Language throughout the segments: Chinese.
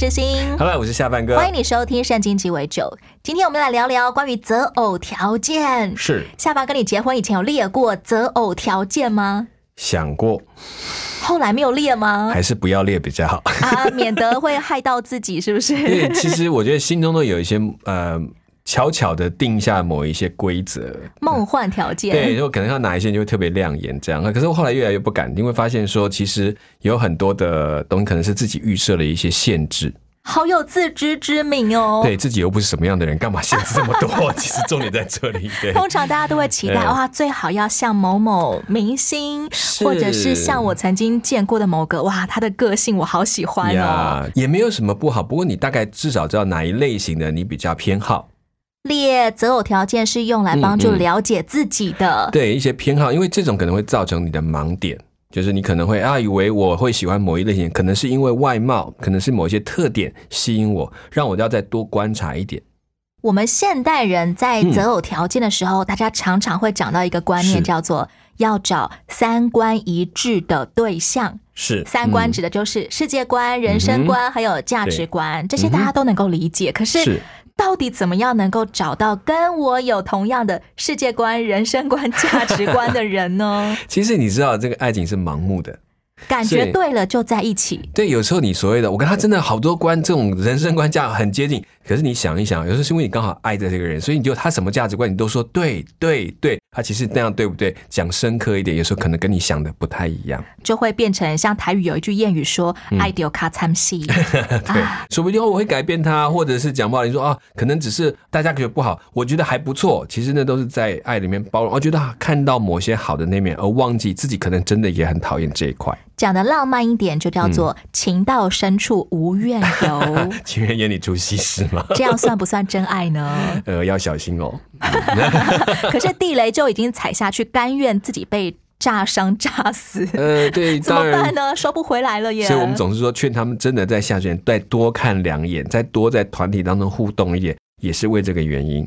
知心。Hello，我是下半哥。欢迎你收听《圣经鸡尾酒》。今天我们来聊聊关于择偶条件。是下巴跟你结婚以前有列过择偶条件吗？想过，后来没有列吗？还是不要列比较好。啊，免得会害到自己，是不是？因为其实我觉得心中都有一些呃，悄悄的定下某一些规则。梦幻条件。对，就可能要哪一些就会特别亮眼这样。可是我后来越来越不敢，因为发现说，其实有很多的东西可能是自己预设了一些限制，好有自知之明哦。对自己又不是什么样的人，干嘛限制这么多？其实重点在这里。对，通常大家都会期待哇，最好要像某某明星，或者是像我曾经见过的某个哇，他的个性我好喜欢哦。呀，也没有什么不好。不过你大概至少知道哪一类型的你比较偏好。列择偶条件是用来帮助了解自己的。对一些偏好，因为这种可能会造成你的盲点，就是你可能会啊以为我会喜欢某一类型，可能是因为外貌，可能是某一些特点吸引我，让我要再多观察一点。我们现代人在择偶条件的时候，大家常常会讲到一个观念，叫做要找三观一致的对象。是三观嗯指的就是世界观、人生观，还有价值观，这些大家都能够理解。可是是到底怎么样能够找到跟我有同样的世界观、人生观、价值观的人呢？其实你知道，这个爱情是盲目的。感觉对了就在一起，对，有时候你所谓的我跟他真的好多观，这种人生观价很接近，可是你想一想，有时候是因为你刚好爱着这个人，所以你就他什么价值观你都说对对对，他其实那样对不对？讲深刻一点，有时候可能跟你想的不太一样。就会变成像台语有一句谚语说“爱丢卡参戏”，对，说不定我会改变他，或者是讲不好你说啊，可能只是大家觉得不好，我觉得还不错。其实那都是在爱里面包容，我觉得啊看到某些好的那面，而忘记自己可能真的也很讨厌这一块。讲的浪漫一点，就叫做“情到深处无怨尤 情人眼里出西施吗？”，这样算不算真爱呢？呃，要小心哦。可是地雷就已经踩下去，甘愿自己被炸伤、炸死，呃，对，怎么办呢？收不回来了耶！所以我们总是说劝他们真的在下选再多看两眼，再多在团体当中互动一点，也是为这个原因。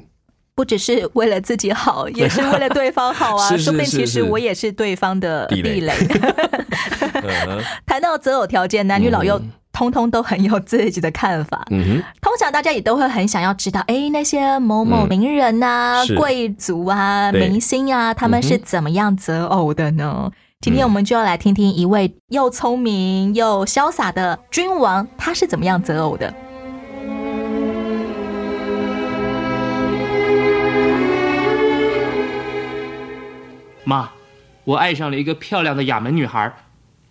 不只是为了自己好，也是为了对方好啊。是是说不定其实我也是对方的地雷 谈到择偶条件，男女老幼通通都很有自己的看法。嗯通常大家也都会很想要知道，哎，那些某某名人呐、贵族啊、明星啊，他们是怎么样择偶的呢？今天我们就要来听听一位又聪明又潇洒的君王，他是怎么样择偶的。妈，我爱上了一个漂亮的亚门女孩，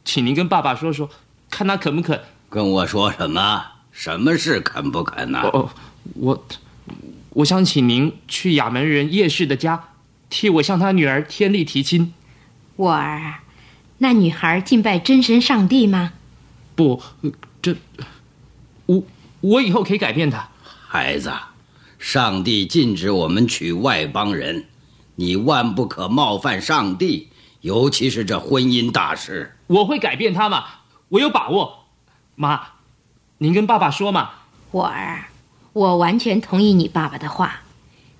请您跟爸爸说说，看她肯不肯。跟我说什么？什么是肯不肯呢、哦，我我想请您去亚门人叶氏的家，替我向他女儿天丽提亲。我儿，那女孩敬拜真神上帝吗？不，呃这我我以后可以改变她。孩子，上帝禁止我们娶外邦人，你万不可冒犯上帝，尤其是这婚姻大事。我会改变她吗，我有把握。妈，您跟爸爸说嘛。我儿，我完全同意你爸爸的话。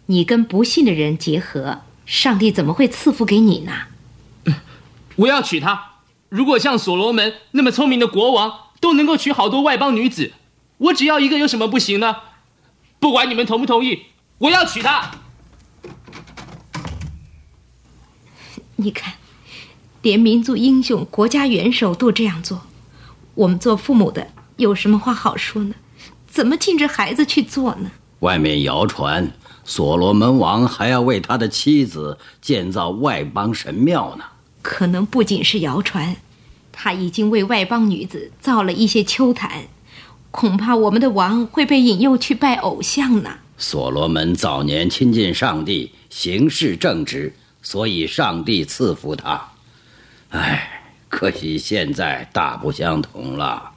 你跟不信的人结合，上帝怎么会赐福给你呢？我要娶她。如果像所罗门那么聪明的国王都能够娶好多外邦女子，我只要一个有什么不行呢？不管你们同不同意，我要娶她。你看，连民族英雄、国家元首都这样做，我们做父母的有什么话好说呢？怎么禁止孩子去做呢？外面谣传，所罗门王还要为他的妻子建造外邦神庙呢。可能不仅是谣传，他已经为外邦女子造了一些秋坛，恐怕我们的王会被引诱去拜偶像呢。所罗门早年亲近上帝，行事正直，所以上帝赐福他。唉，可惜现在大不相同了。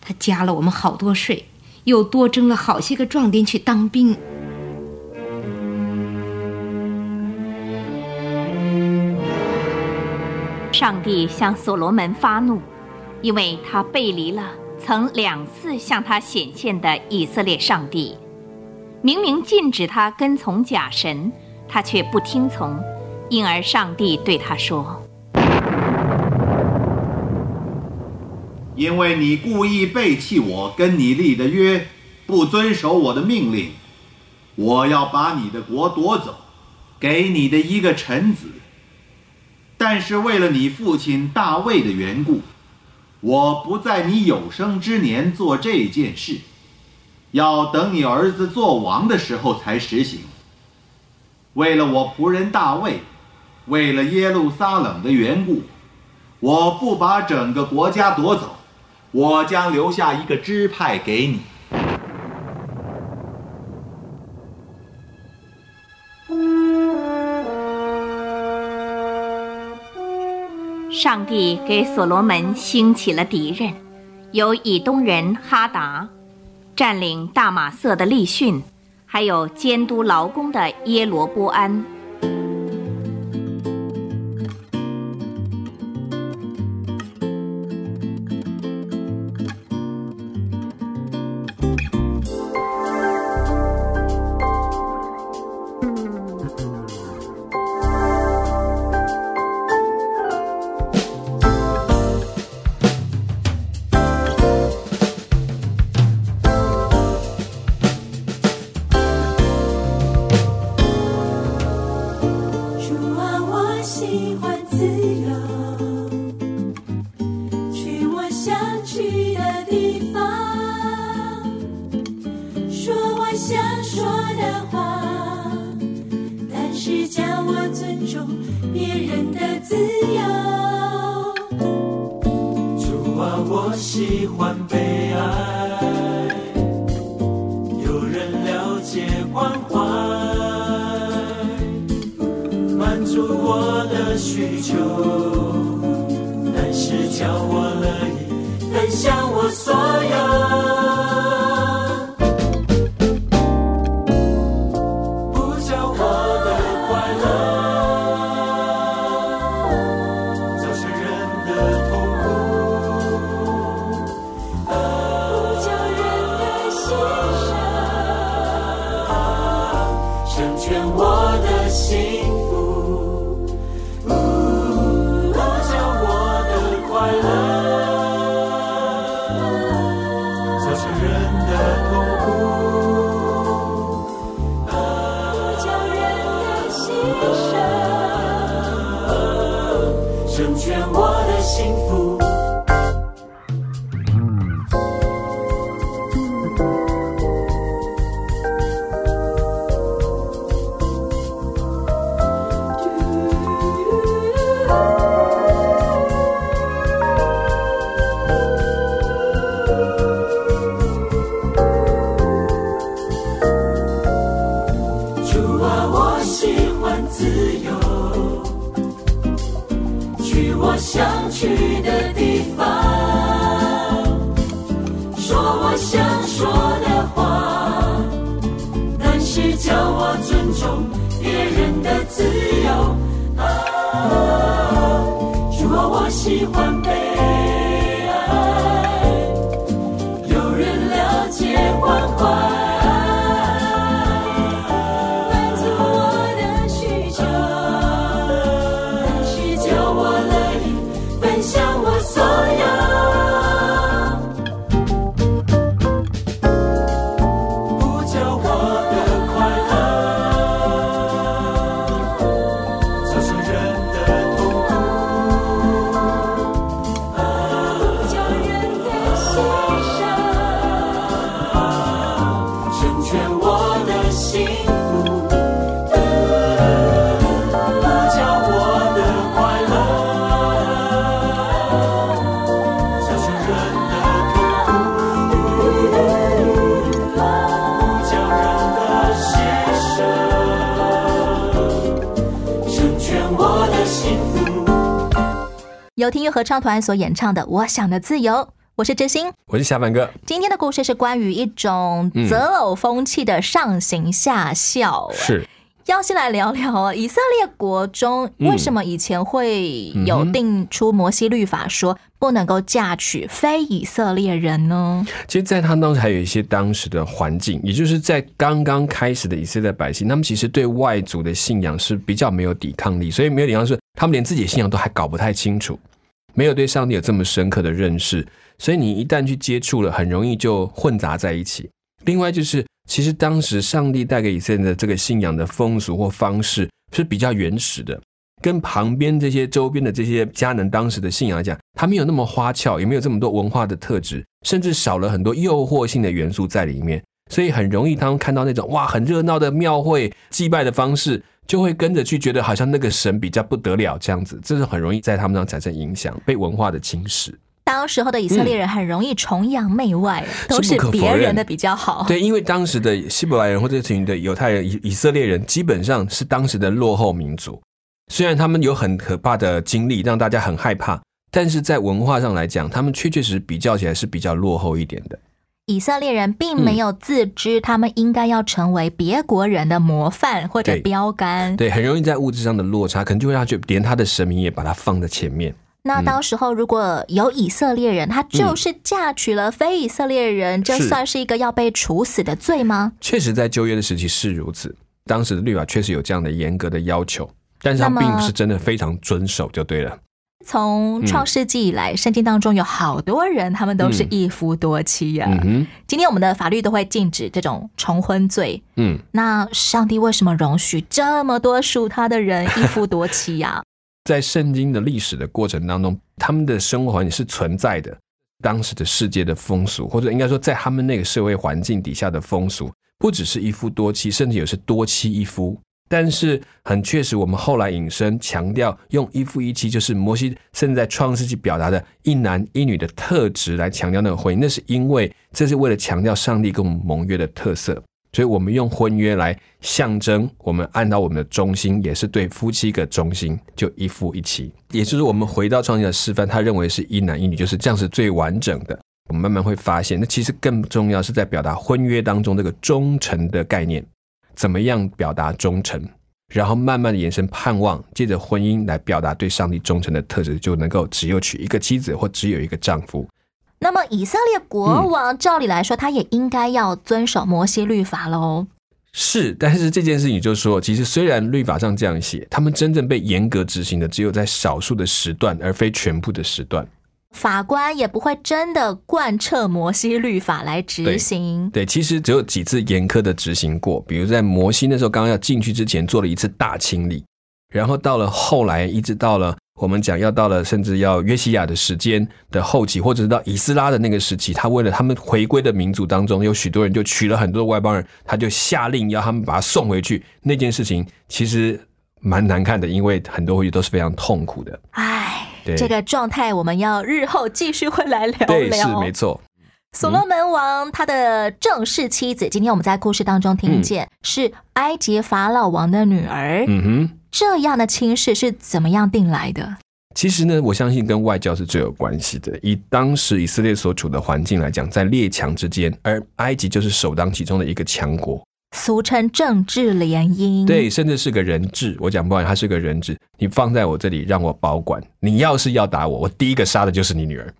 他加了我们好多税，又多征了好些个壮丁去当兵。上帝向所罗门发怒，因为他背离了曾两次向他显现的以色列上帝。明明禁止他跟从假神，他却不听从，因而上帝对他说。因为你故意背弃我跟你立的约，不遵守我的命令，我要把你的国夺走，给你的一个臣子。但是为了你父亲大卫的缘故，我不在你有生之年做这件事，要等你儿子做王的时候才实行。为了我仆人大卫，为了耶路撒冷的缘故，我不把整个国家夺走。我将留下一个支派给你。上帝给所罗门兴起了敌人，有以东人哈达，占领大马色的利逊，还有监督劳工的耶罗波安。由听乐合唱团所演唱的《我想的自由》，我是知心。我是小凡哥，今天的故事是关于一种嗯择偶风气的上行下效。是要先来聊聊啊，以色列国中嗯为什么以前会有定出摩西律法，说不能够嫁娶非以色列人呢？其实，在他当时还有一些当时的环境，也就是在刚刚开始的以色列百姓，他们其实对外族的信仰是比较没有抵抗力，所以没有抵抗是他们连自己的信仰都还搞不太清楚，没有对上帝有这么深刻的认识，所以你一旦去接触了，很容易就混杂在一起。另外就是，其实当时上帝带给以色列的这个信仰的风俗或方式是比较原始的，跟旁边这些周边的这些迦南当时的信仰来讲，它没有那么花俏，也没有这么多文化的特质，甚至少了很多诱惑性的元素在里面，所以很容易他们看到那种哇很热闹的庙会祭拜的方式，就会跟着去觉得好像那个神比较不得了这样子，这是很容易在他们上产生影响，被文化的侵蚀。当时候的以色列人很容易崇洋媚外，都是别人的比较好。对，因为当时的希伯来人或者群的犹太人、以以色列人，基本上是当时的落后民族。虽然他们有很可怕的经历，让大家很害怕，但是在文化上来讲，他们确确实实比较起来是比较落后一点的。以色列人并没有自知他们应该要成为别国人的模范或者标杆。对，很容易在物质上的落差，可能就会让他觉得连他的神明也把它放在前面。那到时候如果有以色列人，他就是嫁娶了非以色列人，这是算是一个要被处死的罪吗？确实，在旧约的时期是如此，当时的律法确实有这样的严格的要求，但是他并不是真的非常遵守，就对了。从创世纪以来，圣经当中有好多人，他们都是一夫多妻呀、嗯，今天我们的法律都会禁止这种重婚罪。嗯，那上帝为什么容许这么多属他的人 一夫多妻呀、在圣经的历史的过程当中，他们的生活环境是存在的。当时的世界的风俗，或者应该说，在他们那个社会环境底下的风俗，不只是一夫多妻，甚至有是多妻一夫。但是很确实，我们后来引申强调用一夫一妻，就是摩西甚至在创世纪表达的一男一女的特质来强调那个婚姻，那是因为这是为了强调上帝跟我们盟约的特色。所以我们用婚约来象征我们按照我们的中心，也是对夫妻一个中心，就一夫一妻。也就是我们回到创新的示范，他认为是一男一女，就是这样是最完整的。我们慢慢会发现，那其实更重要是在表达婚约当中这个忠诚的概念，怎么样表达忠诚，然后慢慢的延伸盼望，借着婚姻来表达对上帝忠诚的特质，就能够只有娶一个妻子或只有一个丈夫。那么以色列国王照理来说，他也应该要遵守摩西律法喽。是，但是这件事情就是说，其实虽然律法上这样写，他们真正被严格执行的只有在少数的时段，而非全部的时段。法官也不会真的贯彻摩西律法来执行。对，其实只有几次严苛的执行过，比如在摩西那时候刚刚要进去之前做了一次大清理，然后到了后来，一直到了我们讲要到了甚至要约西亚的时间的后期，或者是到以斯拉的那个时期，他为了他们回归的民族当中，有许多人就娶了很多的外邦人，他就下令要他们把他送回去。那件事情其实蛮难看的，因为很多回去都是非常痛苦的。唉，对这个状态我们要日后继续会来聊聊对，是聊。没错。所罗门王他的正式妻子，今天我们在故事当中听见、是埃及法老王的女儿。嗯哼。这样的亲事是怎么样定来的？其实呢，我相信跟外交是最有关系的。以当时以色列所处的环境来讲，在列强之间，而埃及就是首当其冲的一个强国，俗称政治联姻。对，甚至是个人质。我讲不完，他是个人质，你放在我这里让我保管。你要是要打我，我第一个杀的就是你女儿。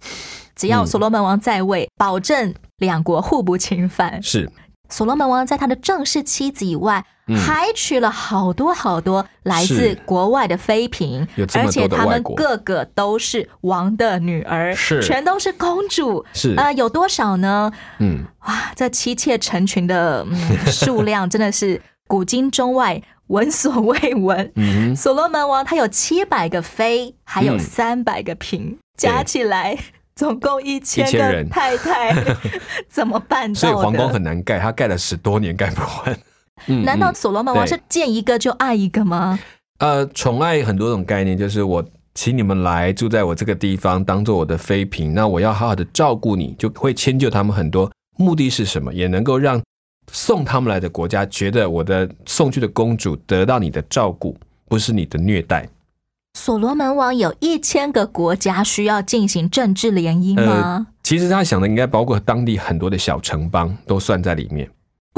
只要所罗门王在位，保证两国互不侵犯。是。所罗门王在他的正式妻子以外，嗯还娶了好多好多来自是国外的妃嫔，而且他们个个都是王的女儿，是全都是公主。是呃，有多少呢？嗯，哇，这妻妾成群的、嗯、数量真的是古今中外闻所未闻。嗯所罗门王他有七百个妃，还有嗯三百个嫔，加起来总共一千1000个人太太，怎么办？所以皇宫很难盖，他盖了十多年盖不完。嗯难道嗯所罗门王是见一个就爱一个吗？呃，宠爱很多种概念，就是我请你们来住在我这个地方，当做我的妃嫔，那我要好好的照顾你，就会迁就他们很多。目的是什么？也能够让送他们来的国家觉得我的送去的公主得到你的照顾，不是你的虐待。所罗门王有一千个国家需要进行政治联姻吗？其实他想的应该包括当地很多的小城邦都算在里面。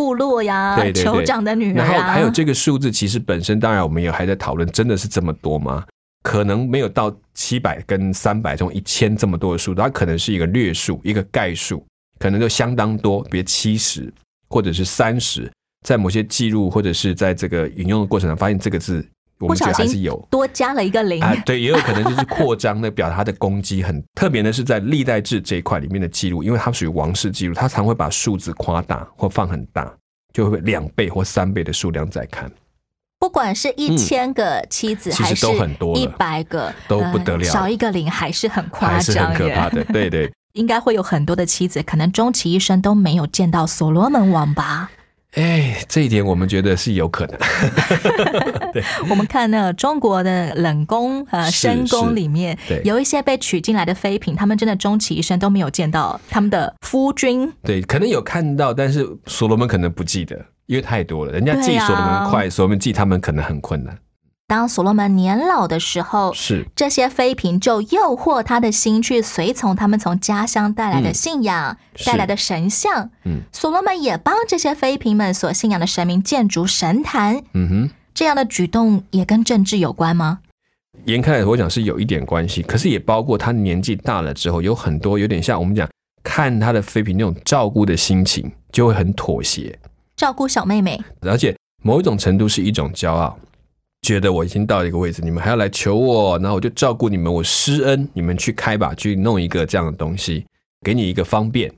部落呀，对对对酋长的女儿然后啊，还有这个数字，其实本身当然我们也还在讨论，真的是这么多吗？可能没有到七百跟三百中一千这么多的数，它可能是一个略数，一个概数，可能就相当多，比如七十或者是三十，在某些记录或者是在这个引用的过程中，发现这个字我不们觉得还是有。多加了一个零。啊，对，也有可能就是扩张的，表达它的攻击很特别的是在历代志这一块里面的记录，因为它属于王室记录，他常会把数字夸大或放很大，就会两倍或三倍的数量在看。不管是一千个妻子，还是都很多一百个，都不得了呃少一个零还是很夸还是张，很可怕的，对对。应该会有很多的妻子，可能终其一生都没有见到所罗门王吧。哎，这一点我们觉得是有可能。对我们看那中国的冷宫和深宫里面对，有一些被娶进来的妃嫔，他们真的终其一生都没有见到他们的夫君。对，可能有看到，但是所罗门可能不记得，因为太多了。人家记所罗门快，所罗门记他们可能很困难。当所罗门年老的时候，是这些妃嫔就诱惑他的心去随从他们从家乡带来的嗯信仰、是带来的神像。嗯所罗门也帮这些妃嫔们所信仰的神明建筑神坛。嗯哼。这样的举动也跟政治有关吗？严看来，我讲是有一点关系，可是也包括他年纪大了之后，有很多有点像我们讲看他的妃嫔那种照顾的心情，就会很妥协，照顾小妹妹，而且某一种程度是一种骄傲，觉得我已经到了一个位置，你们还要来求我，然后我就照顾你们，我施恩，你们去开吧，去弄一个这样的东西，给你一个方便。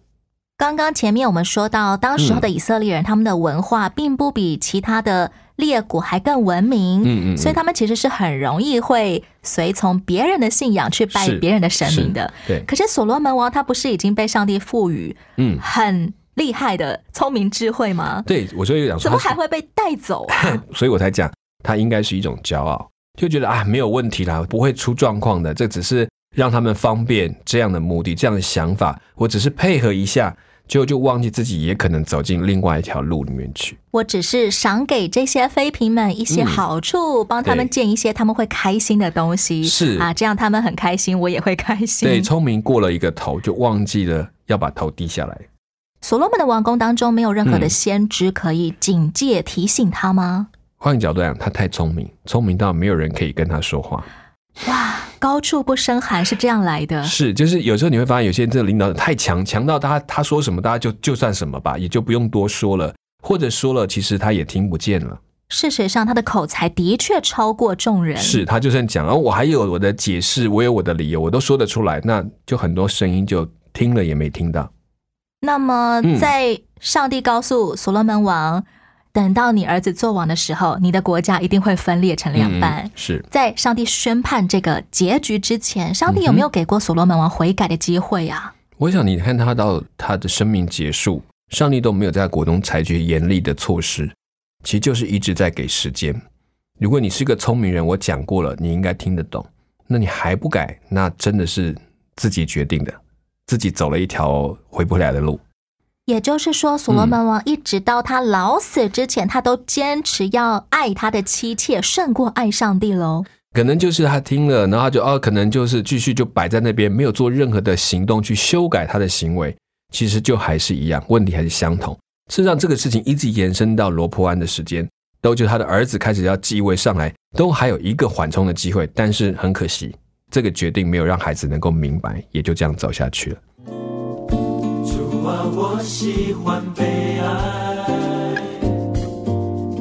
刚刚前面我们说到，当时候的以色列人，他们的文化并不比其他的列国还更文明，嗯嗯嗯所以他们其实是很容易会随从别人的信仰去拜别人的神明的。对可是所罗门王他不是已经被上帝赋予嗯，很厉害的聪明智慧吗？对我就有讲说怎么还会被带走啊？所以我才讲，他应该是一种骄傲，就觉得啊没有问题啦，不会出状况的，这只是让他们方便这样的目的，这样的想法，我只是配合一下，就就忘记自己也可能走进另外一条路里面去。我只是赏给这些妃嫔们一些嗯好处，帮他们对建一些他们会开心的东西，是啊，这样他们很开心，我也会开心。对，聪明过了一个头，就忘记了要把头低下来。所罗门的王宫当中没有任何的嗯先知可以警戒提醒他吗？换个角度来讲，他太聪明，聪明到没有人可以跟他说话。哇，高处不胜寒是这样来的。是，就是有时候你会发现，有些人这个领导太强，强到他他说什么，大家就就算什么吧，也就不用多说了，或者说了，其实他也听不见了。事实上，他的口才的确超过众人。是他就算讲，然后我还有我的解释，我有我的理由，我都说得出来，那就很多声音就听了也没听到。那么，嗯在上帝告诉所罗门王，等到你儿子做王的时候，你的国家一定会分裂成两半。嗯是在上帝宣判这个结局之前，上帝有没有给过所罗门王悔改的机会啊？我想你看他到他的生命结束，上帝都没有在国中采取严厉的措施，其实就是一直在给时间。如果你是个聪明人，我讲过了，你应该听得懂，那你还不改，那真的是自己决定的，自己走了一条回不来的路。也就是说，所罗门王一直到他老死之前，他都坚持要爱他的妻妾胜过爱上帝喽。可能就是他听了，然后他就哦，可能就是继续就摆在那边，没有做任何的行动去修改他的行为，其实就还是一样，问题还是相同。事实上，这个事情一直延伸到罗坡安的时间，都就他的儿子开始要继位上来，都还有一个缓冲的机会，但是很可惜，这个决定没有让孩子能够明白，也就这样走下去了。我喜欢被爱，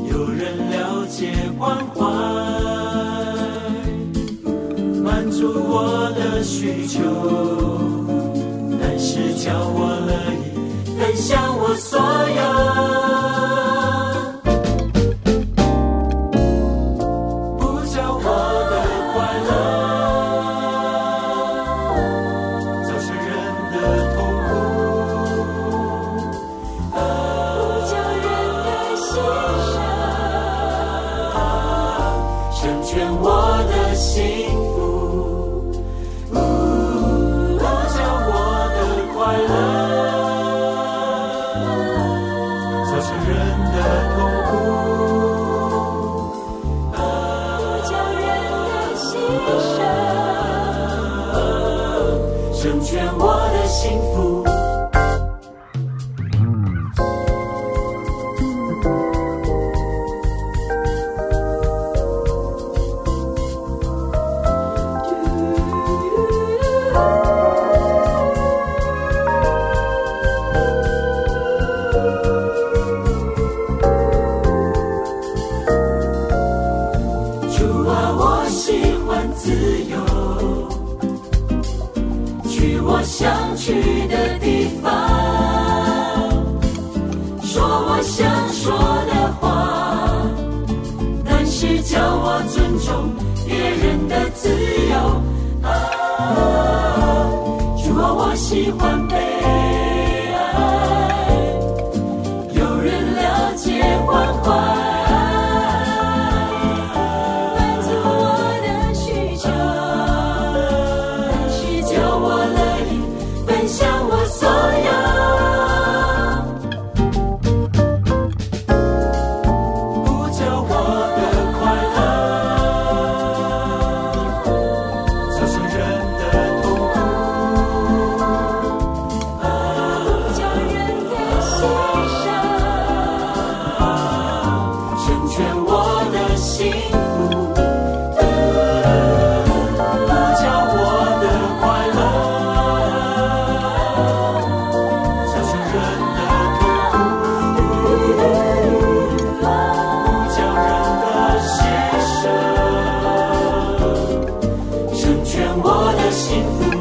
有人了解关怀，满足我的需求，但是叫我乐意分享我所有，全我的幸福。喜欢被我的幸福。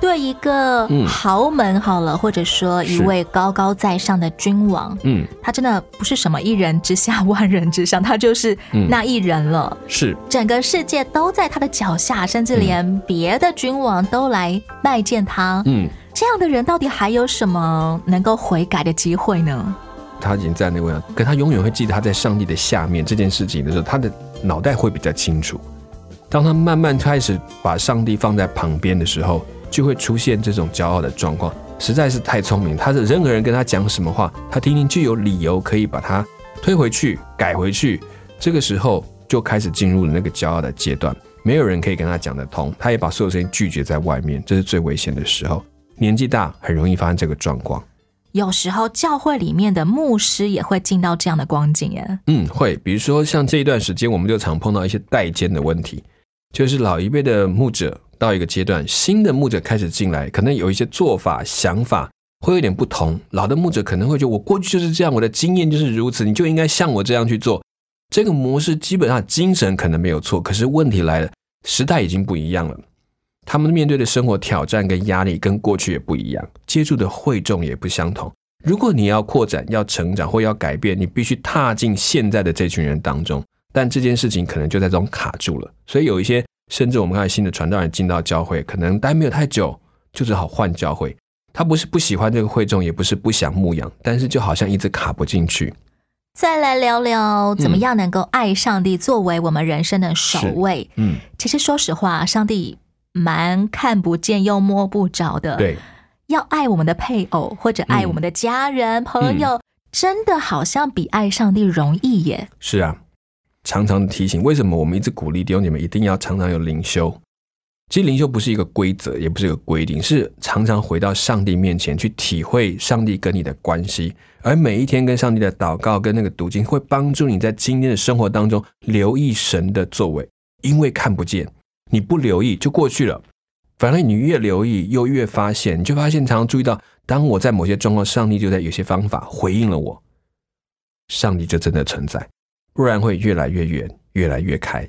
对一个嗯豪门好了，或者说一位高高在上的君王，嗯，他真的不是什么一人之下万人之上，他就是嗯那一人了。是整个世界都在他的脚下，甚至连别的君王都来拜见他。嗯，这样的人到底还有什么能够悔改的机会呢？他已经在那位了，可他永远会记得他在上帝的下面这件事情的时候，他的脑袋会比较清楚。当他慢慢开始把上帝放在旁边的时候，就会出现这种骄傲的状况，实在是太聪明。他的任何人跟他讲什么话，他听听就有理由可以把它推回去、改回去。这个时候就开始进入了那个骄傲的阶段，没有人可以跟他讲得通，他也把所有事情拒绝在外面，这是最危险的时候。年纪大很容易发生这个状况。有时候教会里面的牧师也会进到这样的光景耶。嗯，会，比如说像这一段时间，我们就常碰到一些代间的问题，就是老一辈的牧者到一个阶段，新的牧者开始进来，可能有一些做法、想法会有点不同。老的牧者可能会觉得我过去就是这样，我的经验就是如此，你就应该像我这样去做。这个模式基本上精神可能没有错，可是问题来了，时代已经不一样了。他们面对的生活挑战跟压力跟过去也不一样，接触的会众也不相同。如果你要扩展、要成长或要改变，你必须踏进现在的这群人当中。但这件事情可能就在这种卡住了，所以有一些甚至我们看新的传道人进到教会，可能待没有太久，就只好换教会。他不是不喜欢这个会众，也不是不想牧养，但是就好像一直卡不进去。再来聊聊怎么样能够爱上帝，作为我们人生的首位。嗯，其实说实话，上帝蛮看不见又摸不着的。对，要爱我们的配偶或者爱我们的家人、朋友，真的好像比爱上帝容易耶。是啊，常常提醒，为什么我们一直鼓励弟兄姐妹一定要常常有灵修？其实灵修不是一个规则，也不是一个规定，是常常回到上帝面前去体会上帝跟你的关系，而每一天跟上帝的祷告跟那个读经，会帮助你在今天的生活当中留意神的作为，因为看不见，你不留意就过去了。反而你越留意，又越发现，你就发现常常注意到，当我在某些状况，上帝就在有些方法回应了我，上帝就真的存在，不然会越来越远，越来越开。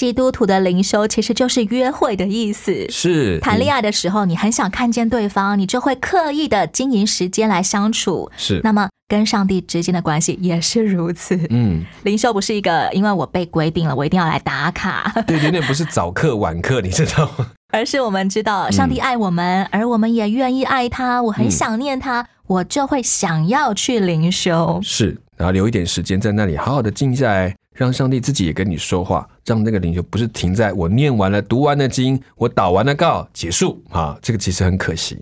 基督徒的灵修其实就是约会的意思。是谈恋爱的时候，你很想看见对方，你就会刻意的经营时间来相处。是那么跟上帝之间的关系也是如此。嗯，灵修不是一个，因为我被规定了，我一定要来打卡，对，有点不是早课晚课，你知道吗？而是我们知道上帝爱我们，而我们也愿意爱他。我很想念他，我就会想要去灵修。是，然后留一点时间在那里，好好的静下来，让上帝自己也跟你说话，让那个灵就不是停在我念完了、读完了经，我祷完了告结束啊，这个其实很可惜。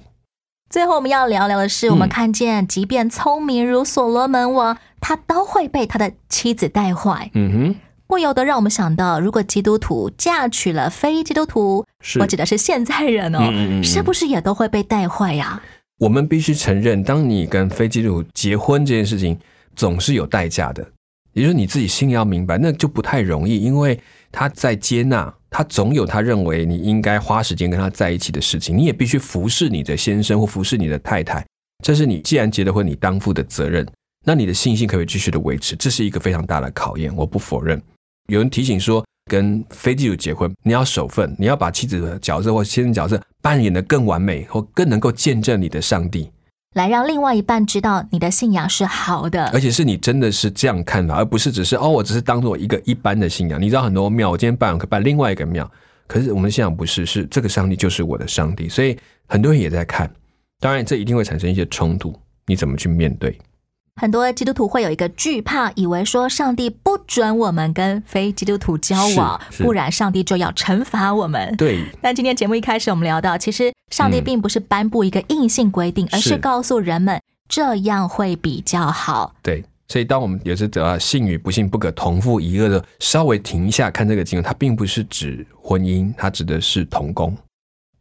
最后我们要聊聊的是，嗯我们看见，即便聪明如所罗门王，他都会被他的妻子带坏。嗯哼，不由得让我们想到，如果基督徒嫁娶了非基督徒，我指的是现在人哦，是不是也都会被带坏呀？我们必须承认，当你跟非基督徒结婚这件事情，总是有代价的。也就是你自己心里要明白，那就不太容易，因为他在接纳，他总有他认为你应该花时间跟他在一起的事情，你也必须服侍你的先生或服侍你的太太，这是你既然结了婚，你当负的责任。那你的信心可以继续的维持？这是一个非常大的考验，我不否认。有人提醒说，跟非基督结婚，你要守份，你要把妻子的角色或先生角色扮演的更完美，或更能够见证你的上帝，来让另外一半知道你的信仰是好的而。且是你真的是这样看法，而不是只是哦，我只是当做一个一般的信仰。你知道很多庙，我今天拜完可拜另外一个庙，可是我们的信仰不是，是这个上帝就是我的上帝，所以很多人也在看。当然，这一定会产生一些冲突，你怎么去面对？很多基督徒会有一个惧怕，以为说上帝不准我们跟非基督徒交往，不然上帝就要惩罚我们。对，但今天节目一开始我们聊到，其实上帝嗯并不是颁布一个硬性规定，而是是告诉人们这样会比较好。对，所以当我们也是得到信与不信不可同父一个的，稍微停一下看这个经文，它并不是指婚姻，它指的是同工。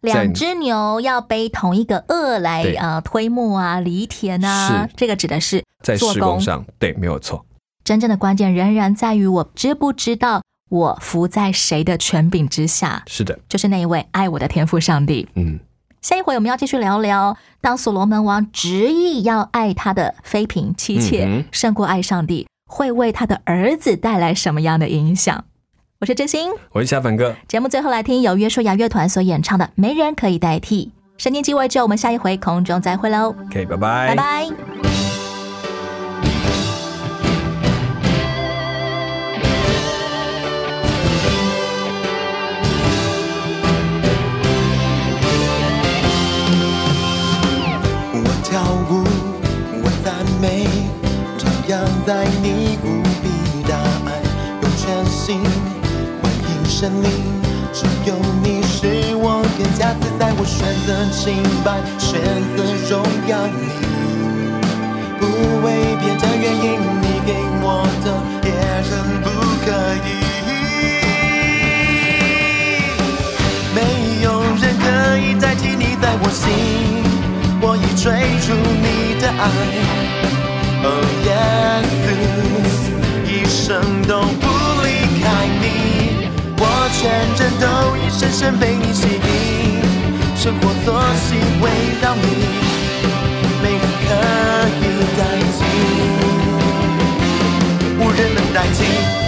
两只牛要背同一个轭来对呃推磨啊、犁田啊是，这个指的是在做工。施工上，对，没有错。真正的关键仍然在于我知不知道我服在谁的权柄之下，是的，就是那一位爱我的天赋上帝。嗯，下一回我们要继续聊聊，当所罗门王执意要爱他的妃嫔妻妾、胜过爱上帝，会为他的儿子带来什么样的影响？我是真心。我是小粉哥，节目最后来听由约书亚乐团所演唱的《没人可以代替》。神经鸡尾酒，我们下一回空中再会喽，OK，拜拜，拜拜。我跳舞，我赞美，徜徉在你无比大爱，用全心胜利。只有你是我更加自在，我选择清白，选择荣耀你。不为别的原因，你给我的别人不可以。没有人可以代替你在我心，我已追逐你的爱。哦，耶稣，一生都不，我全人都已深深被你吸引，生活作息围绕你，没人可以代替，无人能代替。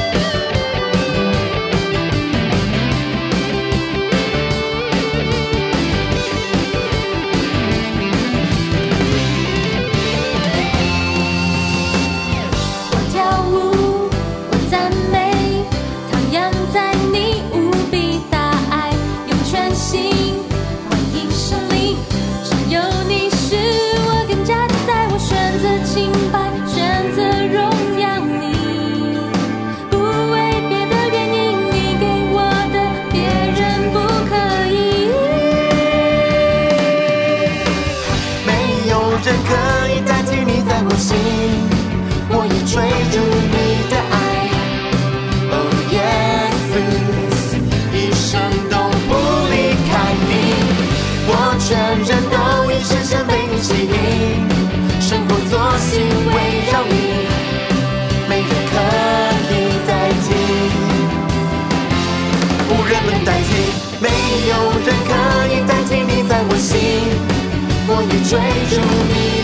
追逐你。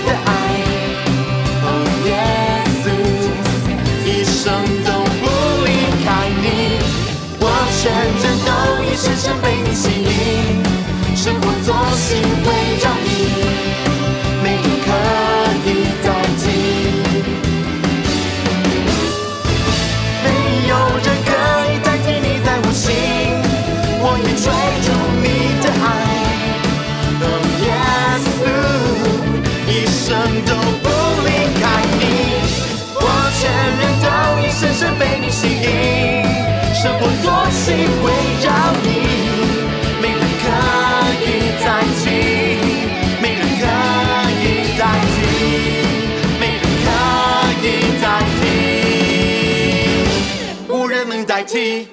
没